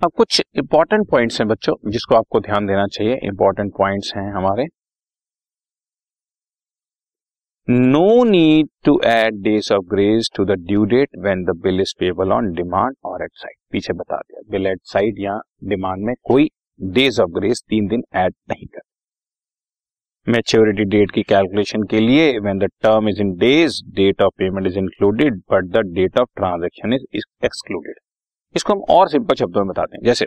अब कुछ important points हैं बच्चों, जिसको आपको ध्यान देना चाहिए। इंपॉर्टेंट पॉइंट्स हैं हमारे। No need to add days of grace to the due date when the bill is payable on demand और एट साइड पीछे बता दिया बिल एट साइड या डिमांड में कोई डेज़ ऑफ़ ग्रेस तीन दिन एड नहीं कर। मेच्योरिटी डेट की कैलकुलेशन के लिए when the term is in days date of payment is included but the date of transaction is excluded इसको हम और सिंपल शब्दों में बताते हैं। जैसे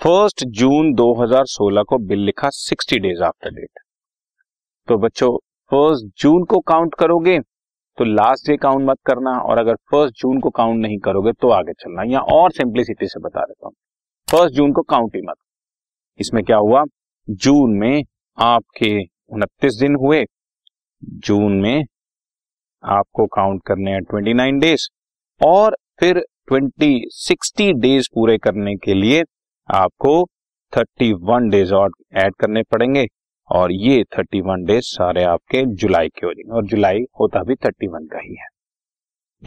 फ़र्स्ट जून 2016 को बिल लिखा 60 डेज़ आफ्टर डेट तो बच्चों फ़र्स्ट जून को काउंट करोगे तो लास्ट डे काउंट मत करना, और अगर फ़र्स्ट जून को काउंट नहीं करोगे तो आगे चलना। या और सिंप्लिसिटी से बता देता हूँ। फ़र्स्ट जून को काउंट ही मत। इसमें क्या हुआ? जून में आपके उनतीस दिन हुए। जून में आपको काउंट करने हैं ट्वेंटी नाइन डेज़ और फिर ट्वेंटी, सिक्सटी डेज़ पूरे करने के लिए आपको थर्टी वन डेज़ और ऐड करने पड़ेंगे। और ये थर्टी वन डेज़ सारे आपके जुलाई के हो जाएँगे। और जुलाई होता भी थर्टी वन का ही है।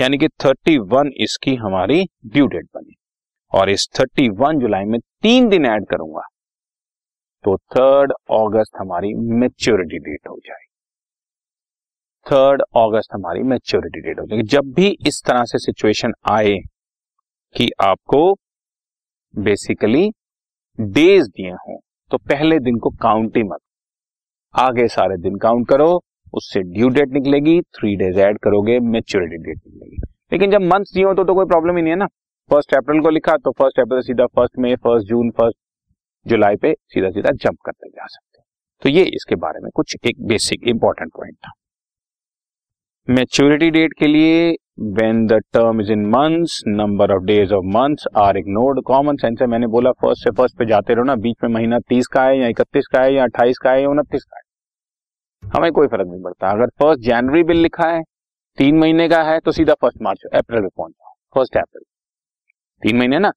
यानी कि थर्टी वन इसकी हमारी ड्यू डेट बनी। और इस थर्टी वन जुलाई में तीन दिन ऐड करूँगा तो थर्ड अगस्त हमारी मेच्योरिटी डेट हो जाएगी। थर्ड अगस्त हमारी मेच्योरिटी डेट हो जाएगी। जब भी इस तरह से सिचुएशन आए कि आपको बेसिकली डेज़ दिए हों। तो पहले दिन को काउंट ही मत। आगे सारे दिन काउंट करो उससे ड्यू डेट निकलेगी थ्री डेज़ ऐड करोगे मेच्योरिटी डेट निकलेगी। लेकिन जब मंथ दिए हो तो, तो कोई प्रॉब्लम ही नहीं है ना। फ़र्स्ट अप्रैल को लिखा तो फ़र्स्ट अप्रैल सीधा फ़र्स्ट में फ़र्स्ट जून फ़र्स्ट जुलाई पे सीधा सीधा जंप करते जा सकते हैं। तो ये इसके बारे में कुछ एक बेसिक इंपॉर्टेंट पॉइंट था। मेच्योरिटी डेट के लिए when the term is in months number of days of months are ignored common sense है, मैंने बोला फ़र्स्ट से फ़र्स्ट पे जाते रहो ना, बीच में महीना तीस का है, या इकतीस का है, या अट्ठाईस का है, या उनतीस का है। हमें कोई फ़र्क नहीं पड़ता। अगर फ़र्स्ट जनवरी बिल लिखा है, तीन महीने का है तो सीधा फ़र्स्ट मार्च अप्रैल में पहुँच जाओ। फ़र्स्ट अप्रैल तीन महीने ना?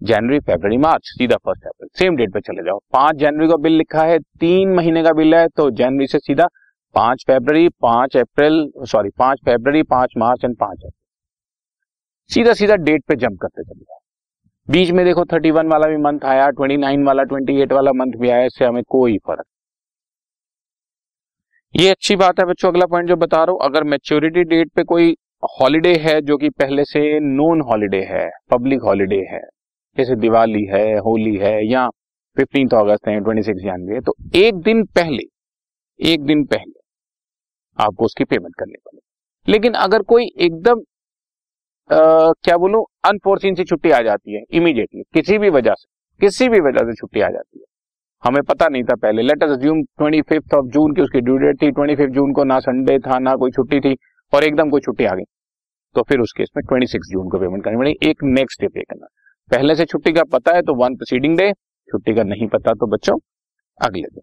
जनवरी फेब्रवरी मार्च सीधा फ़र्स्ट अप्रैल सेम डेट पे चले जाओ। पाँच जनवरी का बिल लिखा है, तीन महीने का बिल है तो जनवरी से सीधा पाँच फेब्रवरी पाँच अप्रैल सॉरी पाँच फेब्रवरी पाँच मार्च एंड पाँच अप्रैल। सीधा सीधा डेट पे जंप करते चले जाओ। बीच में देखो थर्टी वन वाला भी मंथ आया ट्वेंटी नाइन वाला ट्वेंटी एट वाला मंथ भी आया, इससे हमें कोई फ़र्क ये अच्छी बात है बच्चों, अगला पॉइंट जो बता रहा हूँ, अगर मेच्योरिटी डेट पे कोई हॉलीडे है जो कि पहले से नॉन हॉलीडे है पब्लिक हॉलीडे है, जैसे दिवाली है, होली है, या फिफ्टींथ अगस्त है ट्वेंटी सिक्स जनवरी तो एक दिन पहले, एक दिन पहले आपको उसकी पेमेंट करनी पड़ेगी। लेकिन अगर कोई एकदम क्या बोलूँ अनफोर्सिन सी छुट्टी आ जाती है इमीडिएटली किसी भी वजह से, किसी भी वजह से छुट्टी आ जाती है। हमें पता नहीं था पहले। Let us assume twenty fifth of June की उसकी ड्यू डेट थी ट्वेंटी फिफ्थ जून को ना संडे था, ना कोई छुट्टी थी, और एकदम कोई छुट्टी आ गई। तो फिर उस केस में ट्वेंटी सिक्स जून को पेमेंट करनी पड़ेगी एक नेक्स्ट डे पे करना। पहले से छुट्टी का पता है तो वन प्रोसीडिंग डे छुट्टी का नहीं पता तो बच्चों, अगले दिन।